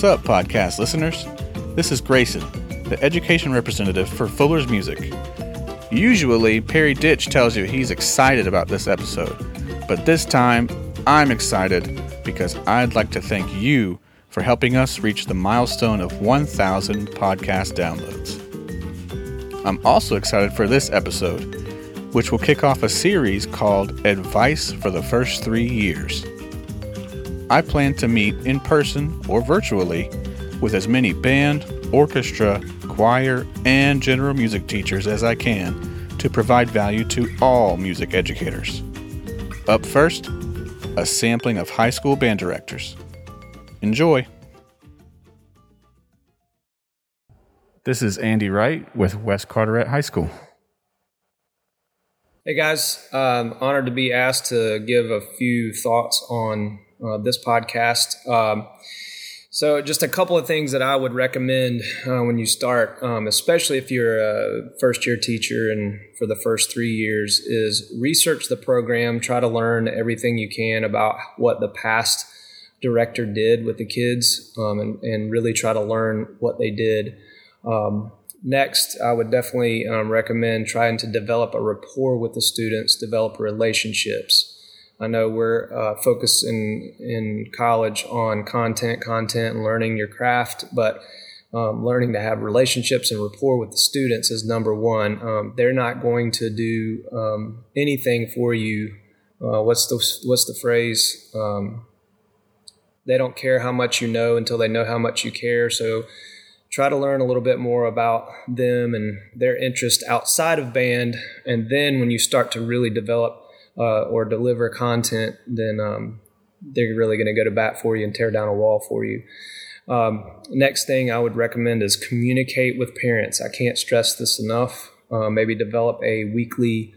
What's up, podcast listeners? This is Grayson, the education representative for Fuller's Music. Usually, Perry Ditch tells you he's excited about this episode, but this time I'm excited because I'd like to thank you for helping us reach the milestone of 1,000 podcast downloads. I'm also excited for this episode, which will kick off a series called Advice for the First Three Years. I plan to meet in person or virtually with as many band, orchestra, choir, and general music teachers as I can to provide value to all music educators. Up first, a sampling of high school band directors. Enjoy! This is Andy Wright with West Carteret High School. Hey guys, um, honored to be asked to give a few thoughts on uh, this podcast. Um, so, just a couple of things that I would recommend uh, when you start, um, especially if you're a first year teacher and for the first three years, is research the program, try to learn everything you can about what the past director did with the kids, um, and, and, really try to learn what they did. Um, next, I would definitely um, recommend trying to develop a rapport with the students, develop relationships. I know we're uh, focused in in college on content, content, and learning your craft, but um, learning to have relationships and rapport with the students is number one. Um, they're not going to do um, anything for you. Uh, what's the what's the phrase? Um, they don't care how much you know until they know how much you care. So try to learn a little bit more about them and their interest outside of band, and then when you start to really develop uh, or deliver content, then um, they're really going to go to bat for you and tear down a wall for you. Um, next thing I would recommend is communicate with parents. I can't stress this enough. Uh, maybe develop a weekly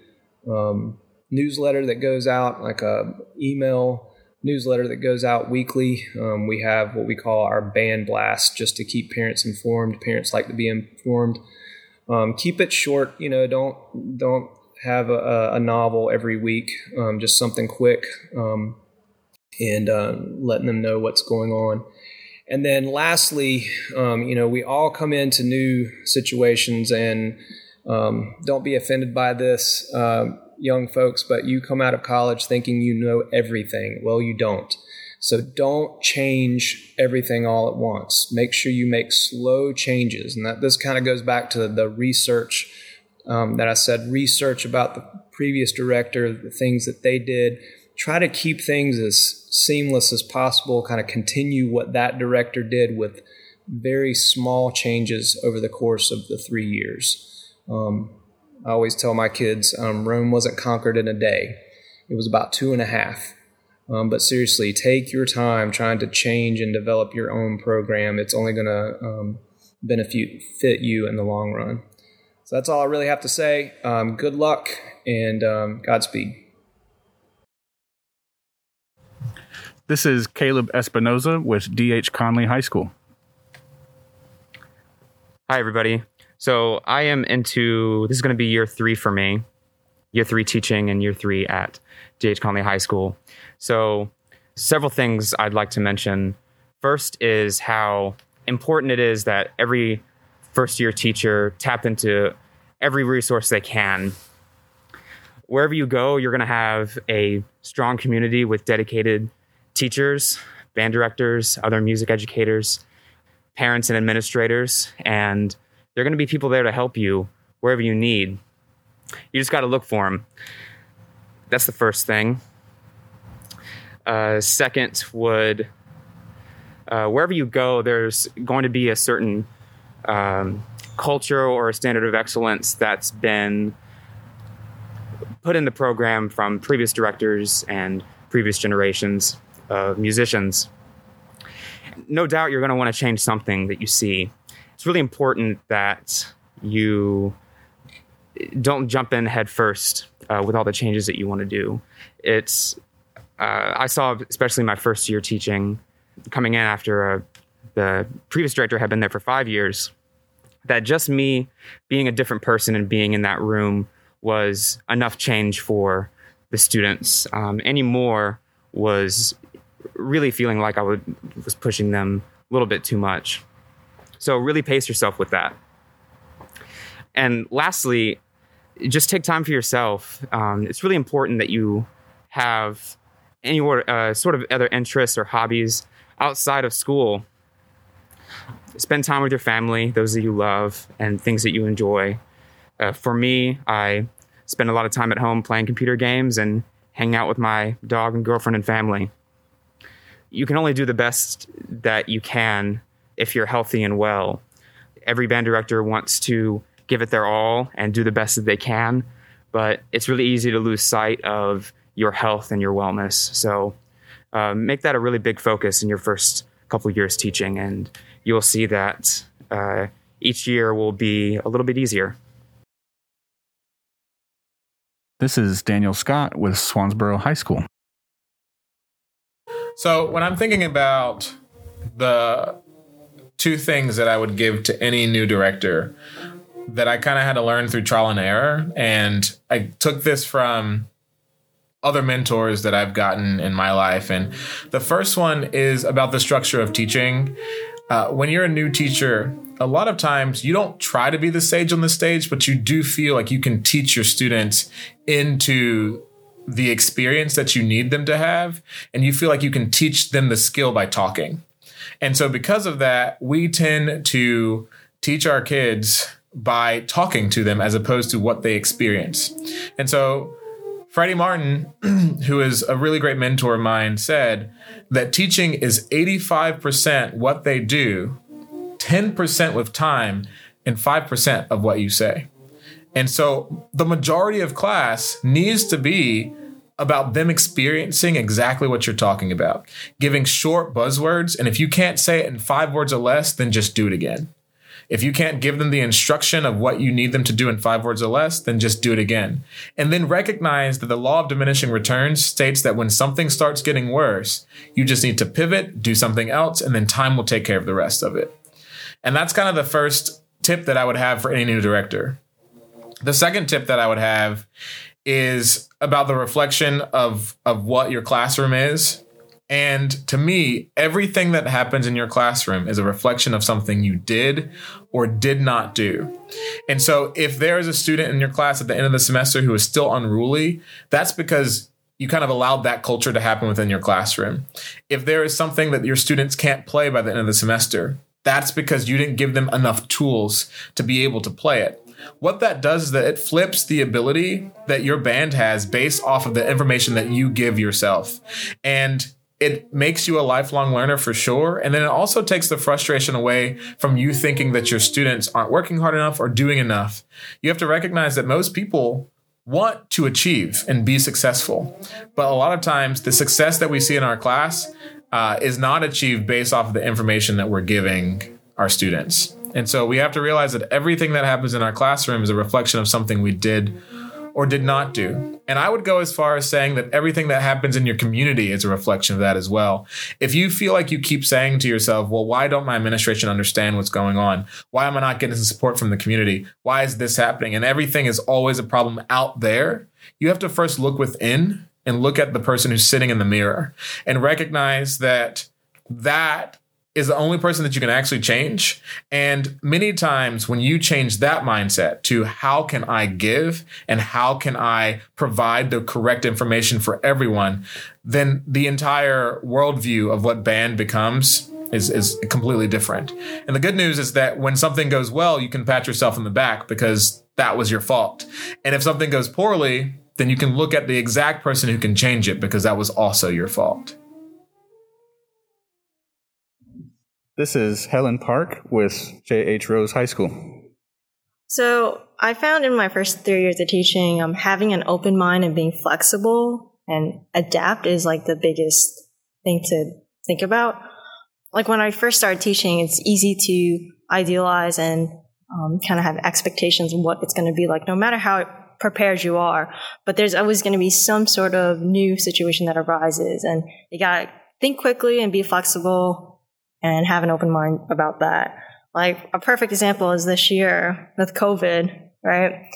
um, newsletter that goes out, like a email newsletter that goes out weekly. Um, we have what we call our band blast, just to keep parents informed. Parents like to be informed. Um, keep it short. You know, don't don't have a, a novel every week, um, just something quick, um, and uh, letting them know what's going on. And then lastly, um, you know, we all come into new situations and um, don't be offended by this, uh, young folks, but you come out of college thinking you know everything. Well, you don't. So don't change everything all at once. Make sure you make slow changes. And that this kind of goes back to the research um, that I said research about the previous director, the things that they did. Try to keep things as seamless as possible, kind of continue what that director did with very small changes over the course of the three years. Um, I always tell my kids um, Rome wasn't conquered in a day, it was about two and a half. Um, but seriously, take your time trying to change and develop your own program. It's only going to um, benefit you in the long run. So that's all I really have to say. Um, good luck and um, Godspeed. This is Caleb Espinoza with D.H. Conley High School. Hi, everybody. So I am into this is going to be year three for me, year three teaching and year three at D.H. Conley High School. So, several things I'd like to mention. First is how important it is that every first year teacher tap into every resource they can. Wherever you go, you're going to have a strong community with dedicated teachers, band directors, other music educators, parents, and administrators. And there are going to be people there to help you wherever you need. You just got to look for them. That's the first thing. Uh, second would uh, wherever you go, there's going to be a certain um, culture or a standard of excellence that's been put in the program from previous directors and previous generations of musicians. No doubt you're going to want to change something that you see. It's really important that you don't jump in head first uh, with all the changes that you want to do. It's uh, I saw, especially my first year teaching, coming in after a, the previous director had been there for five years that just me being a different person and being in that room was enough change for the students. Um, any more was really feeling like I would, was pushing them a little bit too much. So really pace yourself with that. And lastly, just take time for yourself. Um, it's really important that you have any uh, sort of other interests or hobbies outside of school. Spend time with your family, those that you love, and things that you enjoy. Uh, for me, I spend a lot of time at home playing computer games and hanging out with my dog and girlfriend and family. You can only do the best that you can if you're healthy and well. Every band director wants to give it their all and do the best that they can, but it's really easy to lose sight of your health and your wellness. So uh, make that a really big focus in your first couple years teaching, and you'll see that uh, each year will be a little bit easier. This is Daniel Scott with Swansboro High School. So, when I'm thinking about the two things that I would give to any new director that I kind of had to learn through trial and error, and I took this from other mentors that I've gotten in my life. And the first one is about the structure of teaching. Uh, when you're a new teacher, a lot of times you don't try to be the sage on the stage, but you do feel like you can teach your students into the experience that you need them to have. And you feel like you can teach them the skill by talking. And so, because of that, we tend to teach our kids by talking to them as opposed to what they experience. And so, Freddie Martin, who is a really great mentor of mine, said that teaching is 85% what they do, 10% with time, and 5% of what you say. And so the majority of class needs to be about them experiencing exactly what you're talking about, giving short buzzwords. And if you can't say it in five words or less, then just do it again. If you can't give them the instruction of what you need them to do in five words or less, then just do it again. And then recognize that the law of diminishing returns states that when something starts getting worse, you just need to pivot, do something else, and then time will take care of the rest of it. And that's kind of the first tip that I would have for any new director. The second tip that I would have is about the reflection of of what your classroom is and to me, everything that happens in your classroom is a reflection of something you did or did not do. And so if there is a student in your class at the end of the semester who is still unruly, that's because you kind of allowed that culture to happen within your classroom. If there is something that your students can't play by the end of the semester, that's because you didn't give them enough tools to be able to play it. What that does is that it flips the ability that your band has based off of the information that you give yourself. And it makes you a lifelong learner for sure. And then it also takes the frustration away from you thinking that your students aren't working hard enough or doing enough. You have to recognize that most people want to achieve and be successful. But a lot of times, the success that we see in our class uh, is not achieved based off of the information that we're giving our students. And so we have to realize that everything that happens in our classroom is a reflection of something we did or did not do. And I would go as far as saying that everything that happens in your community is a reflection of that as well. If you feel like you keep saying to yourself, well, why don't my administration understand what's going on? Why am I not getting support from the community? Why is this happening? And everything is always a problem out there. You have to first look within and look at the person who's sitting in the mirror and recognize that that is the only person that you can actually change. And many times when you change that mindset to how can I give and how can I provide the correct information for everyone, then the entire worldview of what band becomes is, is completely different. And the good news is that when something goes well, you can pat yourself in the back because that was your fault. And if something goes poorly, then you can look at the exact person who can change it because that was also your fault. This is Helen Park with J.H. Rose High School. So I found in my first three years of teaching, um, having an open mind and being flexible and adapt is like the biggest thing to think about. Like when I first started teaching, it's easy to idealize and um, kind of have expectations of what it's going to be like, no matter how prepared you are. But there's always going to be some sort of new situation that arises, and you got to think quickly and be flexible and have an open mind about that. Like a perfect example is this year with COVID, right?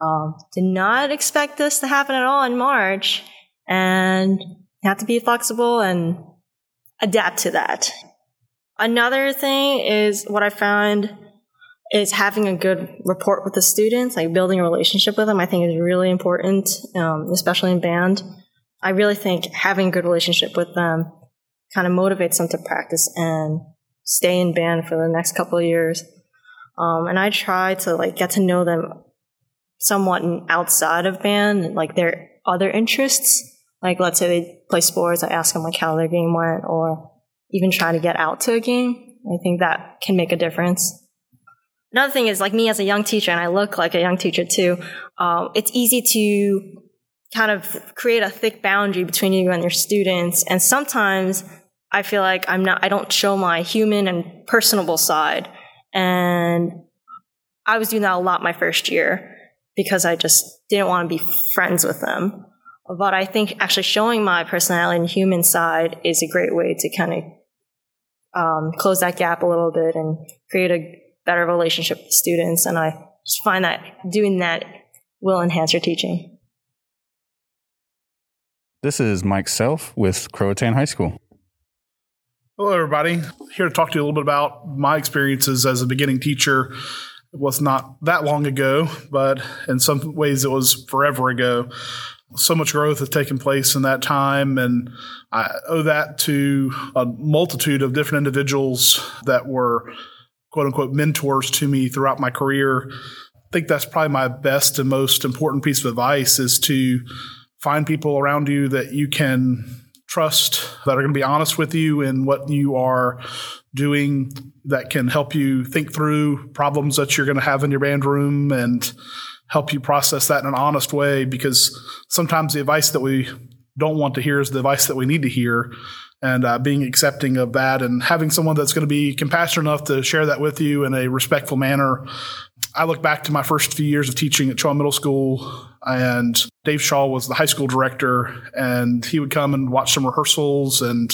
Um, did not expect this to happen at all in March, and have to be flexible and adapt to that. Another thing is what I found is having a good rapport with the students, like building a relationship with them. I think is really important, um, especially in band. I really think having a good relationship with them kind of motivates them to practice and stay in band for the next couple of years. Um, and I try to like get to know them somewhat outside of band, like their other interests. Like let's say they play sports, I ask them like how their game went, or even try to get out to a game. I think that can make a difference. Another thing is like me as a young teacher, and I look like a young teacher too. Um, it's easy to kind of create a thick boundary between you and your students, and sometimes I feel like I'm not. I don't show my human and personable side, and I was doing that a lot my first year because I just didn't want to be friends with them. But I think actually showing my personality and human side is a great way to kind of um, close that gap a little bit and create a better relationship with students. And I just find that doing that will enhance your teaching. This is Mike Self with Croatan High School. Hello, everybody. Here to talk to you a little bit about my experiences as a beginning teacher. It was not that long ago, but in some ways it was forever ago so much growth has taken place in that time. And I owe that to a multitude of different individuals that were quote unquote mentors to me throughout my career. I think that's probably my best and most important piece of advice is to find people around you that you can trust that are going to be honest with you in what you are doing that can help you think through problems that you're going to have in your band room and help you process that in an honest way because sometimes the advice that we don't want to hear is the advice that we need to hear and uh, being accepting of that and having someone that's going to be compassionate enough to share that with you in a respectful manner. I look back to my first few years of teaching at Shaw Middle School, and Dave Shaw was the high school director, and he would come and watch some rehearsals. And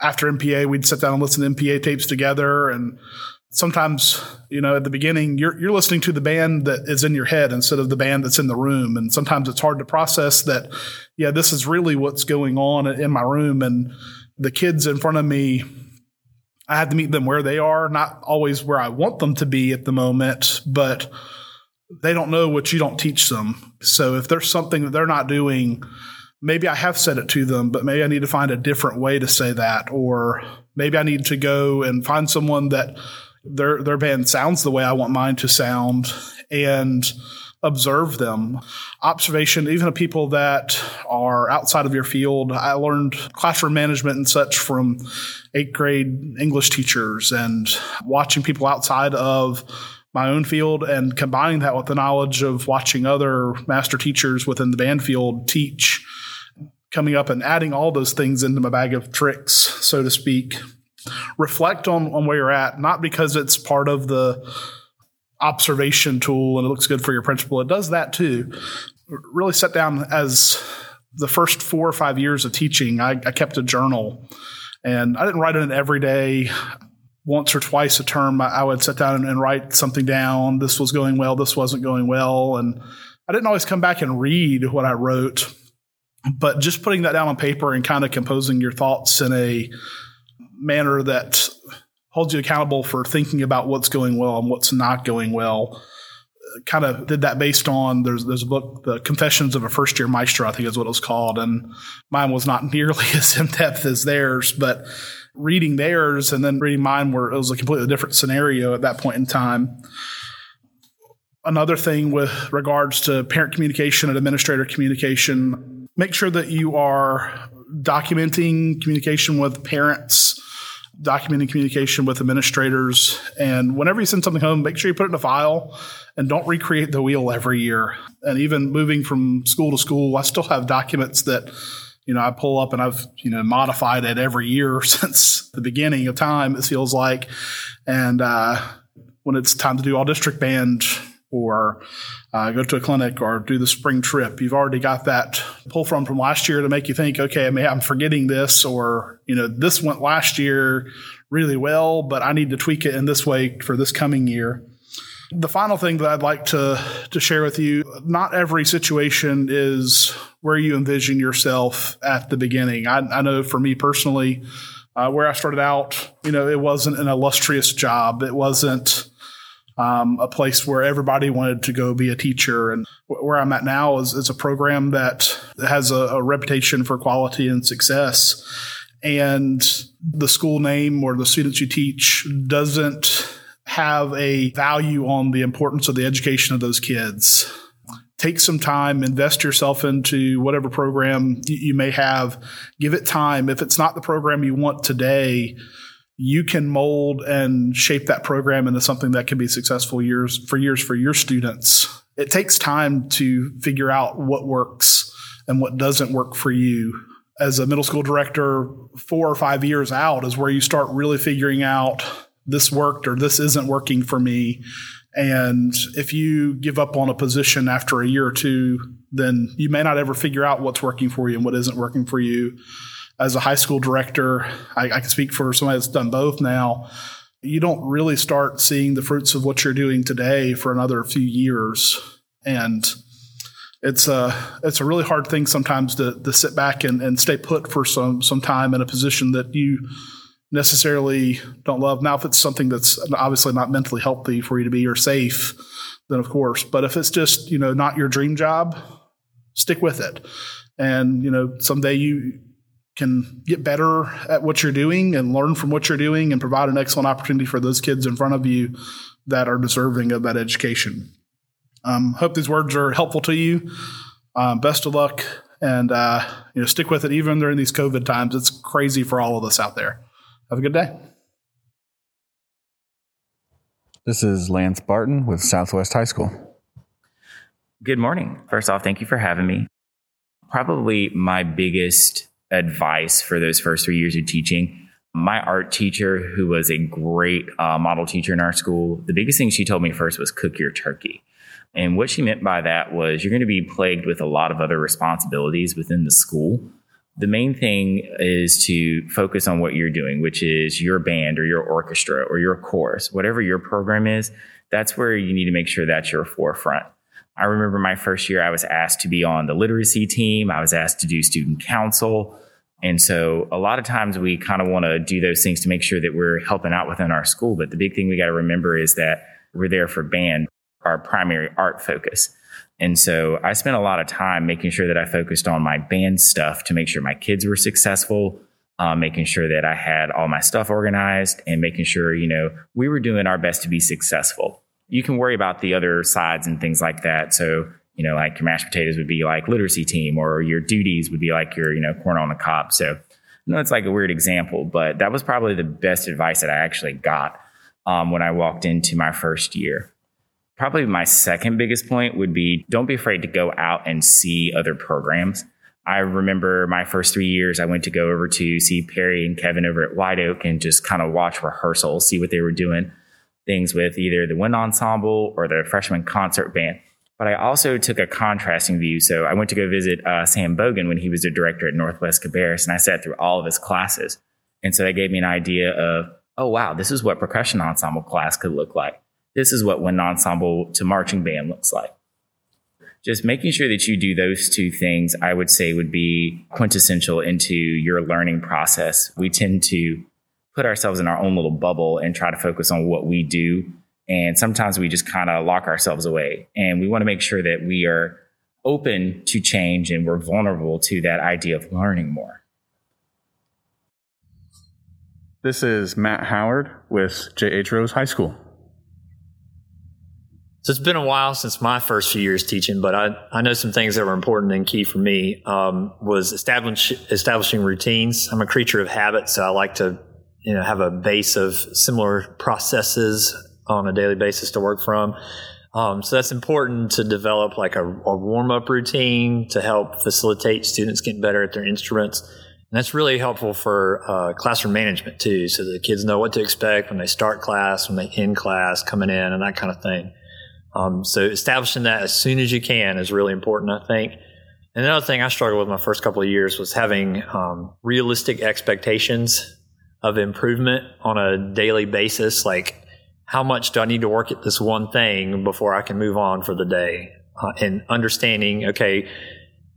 after MPA, we'd sit down and listen to MPA tapes together. And sometimes you know at the beginning you're you're listening to the band that is in your head instead of the band that's in the room and sometimes it's hard to process that yeah this is really what's going on in my room and the kids in front of me I have to meet them where they are not always where I want them to be at the moment but they don't know what you don't teach them. So if there's something that they're not doing maybe I have said it to them but maybe I need to find a different way to say that or maybe I need to go and find someone that their their band sounds the way I want mine to sound. And observe them. Observation, even of people that are outside of your field. I learned classroom management and such from eighth grade English teachers and watching people outside of my own field and combining that with the knowledge of watching other master teachers within the band field teach, coming up and adding all those things into my bag of tricks, so to speak reflect on, on where you're at, not because it's part of the observation tool and it looks good for your principal. It does that too. Really set down as the first four or five years of teaching, I, I kept a journal and I didn't write it in every day. Once or twice a term, I, would sit down and write something down. This was going well. This wasn't going well. And I didn't always come back and read what I wrote, but just putting that down on paper and kind of composing your thoughts in a manner that holds you accountable for thinking about what's going well and what's not going well. Kind of did that based on there's there's a book, The Confessions of a First Year Maestro, I think is what it was called, and mine was not nearly as in depth as theirs, but reading theirs and then reading mine where it was a completely different scenario at that point in time. Another thing with regards to parent communication and administrator communication, make sure that you are documenting communication with parents documenting communication with administrators. And whenever you send something home, make sure you put it in a file and don't recreate the wheel every year. And even moving from school to school, I still have documents that you know I pull up and I've you know modified it every year since the beginning of time. It feels like, and uh, when it's time to do all district band or uh, go to a clinic or do the spring trip. You've already got that pull from from last year to make you think, okay, I may, I'm forgetting this, or you know, this went last year really well, but I need to tweak it in this way for this coming year. The final thing that I'd like to to share with you: not every situation is where you envision yourself at the beginning. I, I know for me personally. Uh, where I started out, you know, it wasn't an illustrious job. It wasn't um, a place where everybody wanted to go be a teacher. And where I'm at now is, is a program that has a, a reputation for quality and success. And the school name or the students you teach doesn't have a value on the importance of the education of those kids take some time, invest yourself into whatever program you may have, give it time. If it's not the program you want today, you can mold and shape that program into something that can be successful years for years for your students. It takes time to figure out what works and what doesn't work for you. As a middle school director, four or five years out is where you start really figuring out this worked or this isn't working for me and if you give up on a position after a year or two, then you may not ever figure out what's working for you and what isn't working for you. As a high school director, I, I can speak for somebody that's done both now. You don't really start seeing the fruits of what you're doing today for another few years. And it's a it's a really hard thing sometimes to, to sit back and, and stay put for some some time in a position that you necessarily don't love. Now, if it's something that's obviously not mentally healthy for you to be or safe, then of course. But if it's just you know not your dream job, stick with it. And you know someday you can get better at what you're doing and learn from what you're doing and provide an excellent opportunity for those kids in front of you that are deserving of that education. Um, hope these words are helpful to you. Um, best of luck and uh, you know stick with it even during these COVID times. It's crazy for all of us out there. Have a good day. This is Lance Barton with Southwest High School. Good morning. First off, thank you for having me. Probably my biggest advice for those first three years of teaching. My art teacher, who was a great uh, model teacher in our school, the biggest thing she told me first was cook your turkey. And what she meant by that was you're going to be plagued with a lot of other responsibilities within the school the main thing is to focus on what you're doing, which is your band or your orchestra or your chorus, whatever your program is. That's where you need to make sure that's your forefront. I remember my first year, I was asked to be on the literacy team. I was asked to do student council. And so a lot of times we kind of want to do those things to make sure that we're helping out within our school. But the big thing we got to remember is that we're there for band, our primary art focus. And so I spent a lot of time making sure that I focused on my band stuff to make sure my kids were successful, uh, making sure that I had all my stuff organized and making sure, you know, we were doing our best to be successful. You can worry about the other sides and things like that. So, you know, like your mashed potatoes would be like literacy team or your duties would be like your, you know, corn on the cob. So, know it's like a weird example, but that was probably the best advice that I actually got um, when I walked into my first year. Probably my second biggest point would be don't be afraid to go out and see other programs. I remember my first three years, I went to go over to see Perry and Kevin over at White Oak and just kind of watch rehearsals, see what they were doing, things with either the wind ensemble or the freshman concert band. But I also took a contrasting view. So I went to go visit uh, Sam Bogan when he was a director at Northwest Cabarrus, and I sat through all of his classes. And so that gave me an idea of, oh, wow, this is what percussion ensemble class could look like this is what wind ensemble to marching band looks like. Just making sure that you do those two things, I would say, would be quintessential into your learning process. We tend to put ourselves in our own little bubble and try to focus on what we do. And sometimes we just kind of lock ourselves away. And we want to make sure that we are open to change and we're vulnerable to that idea of learning more. This is Matt Howard with J.H. Rose High School. So it's been a while since my first few years teaching, but I, I know some things that were important and key for me um, was establish, establishing routines. I'm a creature of habit, so I like to you know have a base of similar processes on a daily basis to work from. Um, so that's important to develop like a, a warm up routine to help facilitate students getting better at their instruments. And that's really helpful for uh, classroom management too, so the kids know what to expect when they start class, when they end class, coming in, and that kind of thing. Um, so establishing that as soon as you can is really important, I think. And another thing I struggled with my first couple of years was having um, realistic expectations of improvement on a daily basis. Like, how much do I need to work at this one thing before I can move on for the day? Uh, and understanding, okay,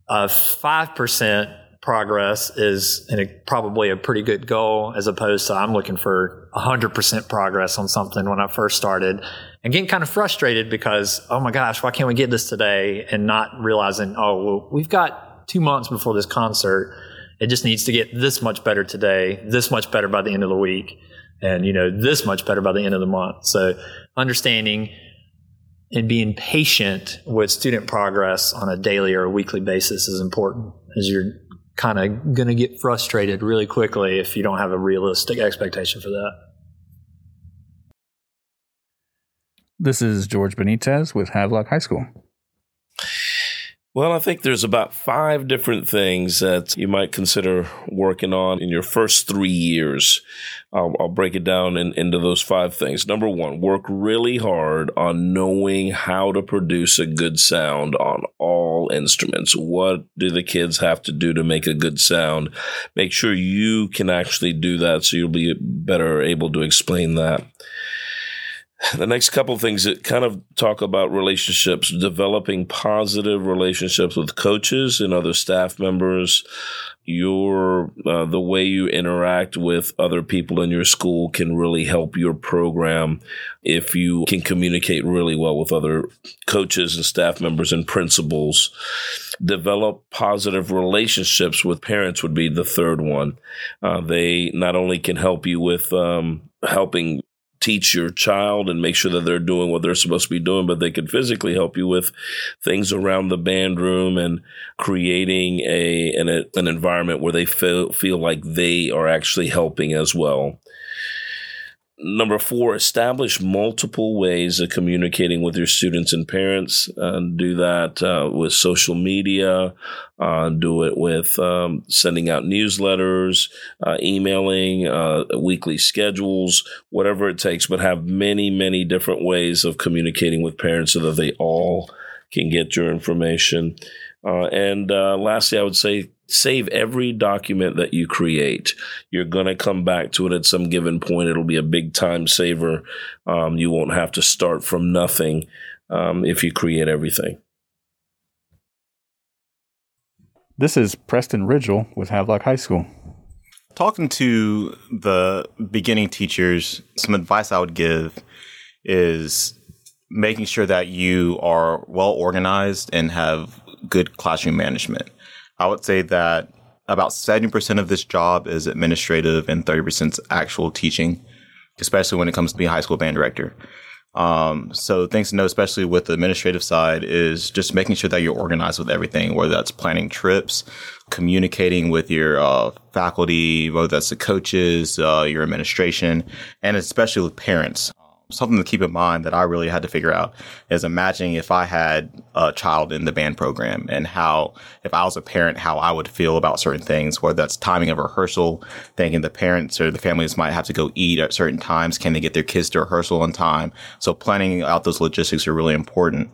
a 5% progress is a, probably a pretty good goal as opposed to I'm looking for 100% progress on something when I first started and getting kind of frustrated because, oh my gosh, why can't we get this today? And not realizing, oh, well, we've got two months before this concert. It just needs to get this much better today, this much better by the end of the week, and, you know, this much better by the end of the month. So understanding and being patient with student progress on a daily or a weekly basis is important as you're kind of going to get frustrated really quickly if you don't have a realistic expectation for that. This is George Benitez with Havelock High School. Well, I think there's about five different things that you might consider working on in your first three years. I'll, I'll break it down in, into those five things. Number one, work really hard on knowing how to produce a good sound on all instruments. What do the kids have to do to make a good sound? Make sure you can actually do that so you'll be better able to explain that the next couple things that kind of talk about relationships, developing positive relationships with coaches and other staff members. Your uh, the way you interact with other people in your school can really help your program if you can communicate really well with other coaches and staff members and principals. Develop positive relationships with parents would be the third one. Uh, they not only can help you with um, helping teach your child and make sure that they're doing what they're supposed to be doing, but they can physically help you with things around the band room and creating a an, an environment where they feel feel like they are actually helping as well. Number four, establish multiple ways of communicating with your students and parents. Uh, do that uh, with social media, uh, do it with um, sending out newsletters, uh, emailing, uh, weekly schedules, whatever it takes, but have many, many different ways of communicating with parents so that they all can get your information. Uh, and lastly, I would say save every document that you create. You're going to come back to it at some given point. It'll be a big time saver. Um, you won't have to start from nothing um, if you create everything. This is Preston Ridgel with Havelock High School. Talking to the beginning teachers, some advice I would give is making sure that you are well organized and have good classroom management. I would say that about 70% of this job is administrative and 30% is actual teaching, especially when it comes to being a high school band director. Um, so things to know, especially with the administrative side, is just making sure that you're organized with everything, whether that's planning trips, communicating with your uh, faculty, whether that's the coaches, uh, your administration, and especially with parents something to keep in mind that I really had to figure out is imagining if I had a child in the band program and how, if I was a parent, how I would feel about certain things, whether that's timing of rehearsal, thinking the parents or the families might have to go eat at certain times. Can they get their kids to rehearsal on time? So planning out those logistics are really important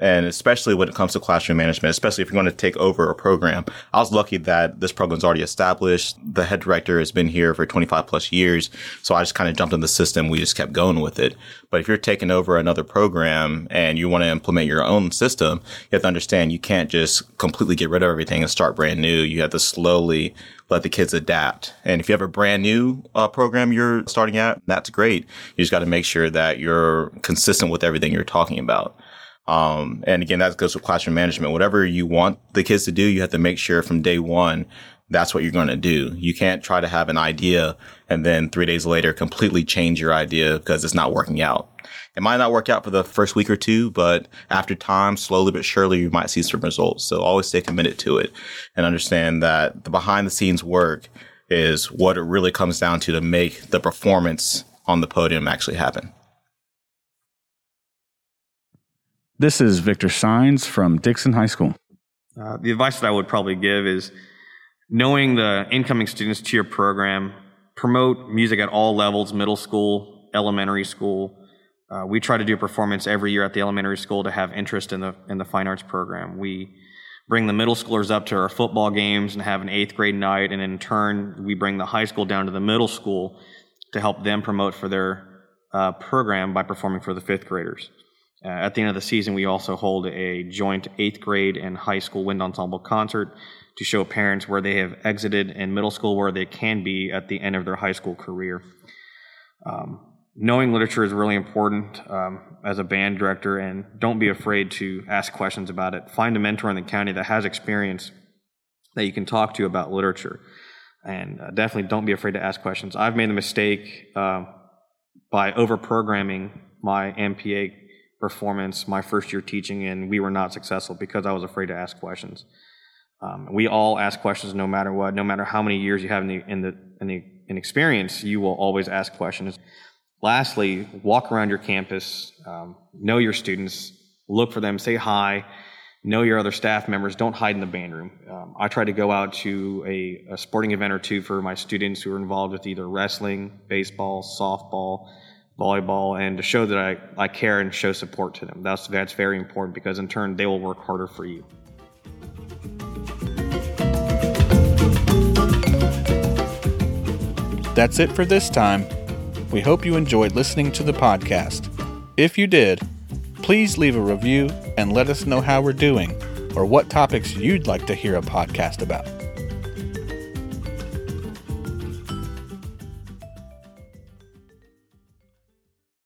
and especially when it comes to classroom management, especially if you're going to take over a program. I was lucky that this program's already established. The head director has been here for 25 plus years, so I just kind of jumped in the system. We just kept going with it. But if you're taking over another program and you want to implement your own system, you have to understand you can't just completely get rid of everything and start brand new. You have to slowly let the kids adapt. And if you have a brand new uh, program you're starting at, that's great. You just got to make sure that you're consistent with everything you're talking about. Um, and again, that goes with classroom management. Whatever you want the kids to do, you have to make sure from day one that's what you're going to do. You can't try to have an idea and then three days later completely change your idea because it's not working out. It might not work out for the first week or two, but after time, slowly but surely, you might see some results. So always stay committed to it and understand that the behind the scenes work is what it really comes down to to make the performance on the podium actually happen. This is Victor Signs from Dixon High School. Uh, the advice that I would probably give is knowing the incoming students to your program, promote music at all levels middle school, elementary school. Uh, we try to do a performance every year at the elementary school to have interest in the, in the fine arts program. We bring the middle schoolers up to our football games and have an eighth grade night, and in turn, we bring the high school down to the middle school to help them promote for their uh, program by performing for the fifth graders. Uh, at the end of the season, we also hold a joint eighth grade and high school wind ensemble concert to show parents where they have exited and middle school where they can be at the end of their high school career. Um, knowing literature is really important um, as a band director, and don't be afraid to ask questions about it. Find a mentor in the county that has experience that you can talk to about literature. And uh, definitely don't be afraid to ask questions. I've made the mistake uh, by over programming my MPA performance my first year teaching, and we were not successful because I was afraid to ask questions. Um, we all ask questions no matter what, no matter how many years you have in the in the in the in experience, you will always ask questions. Lastly, walk around your campus, um, know your students, look for them, say hi, know your other staff members. Don't hide in the band room. Um, I try to go out to a, a, sporting event or two for my students who are involved with either wrestling, baseball, softball, volleyball, and to show that I, I care and show support to them. That's, that's very important because in turn, they will work harder for you. That's it for this time. We hope you enjoyed listening to the podcast. If you did, please leave a review and let us know how we're doing or what topics you'd like to hear a podcast about.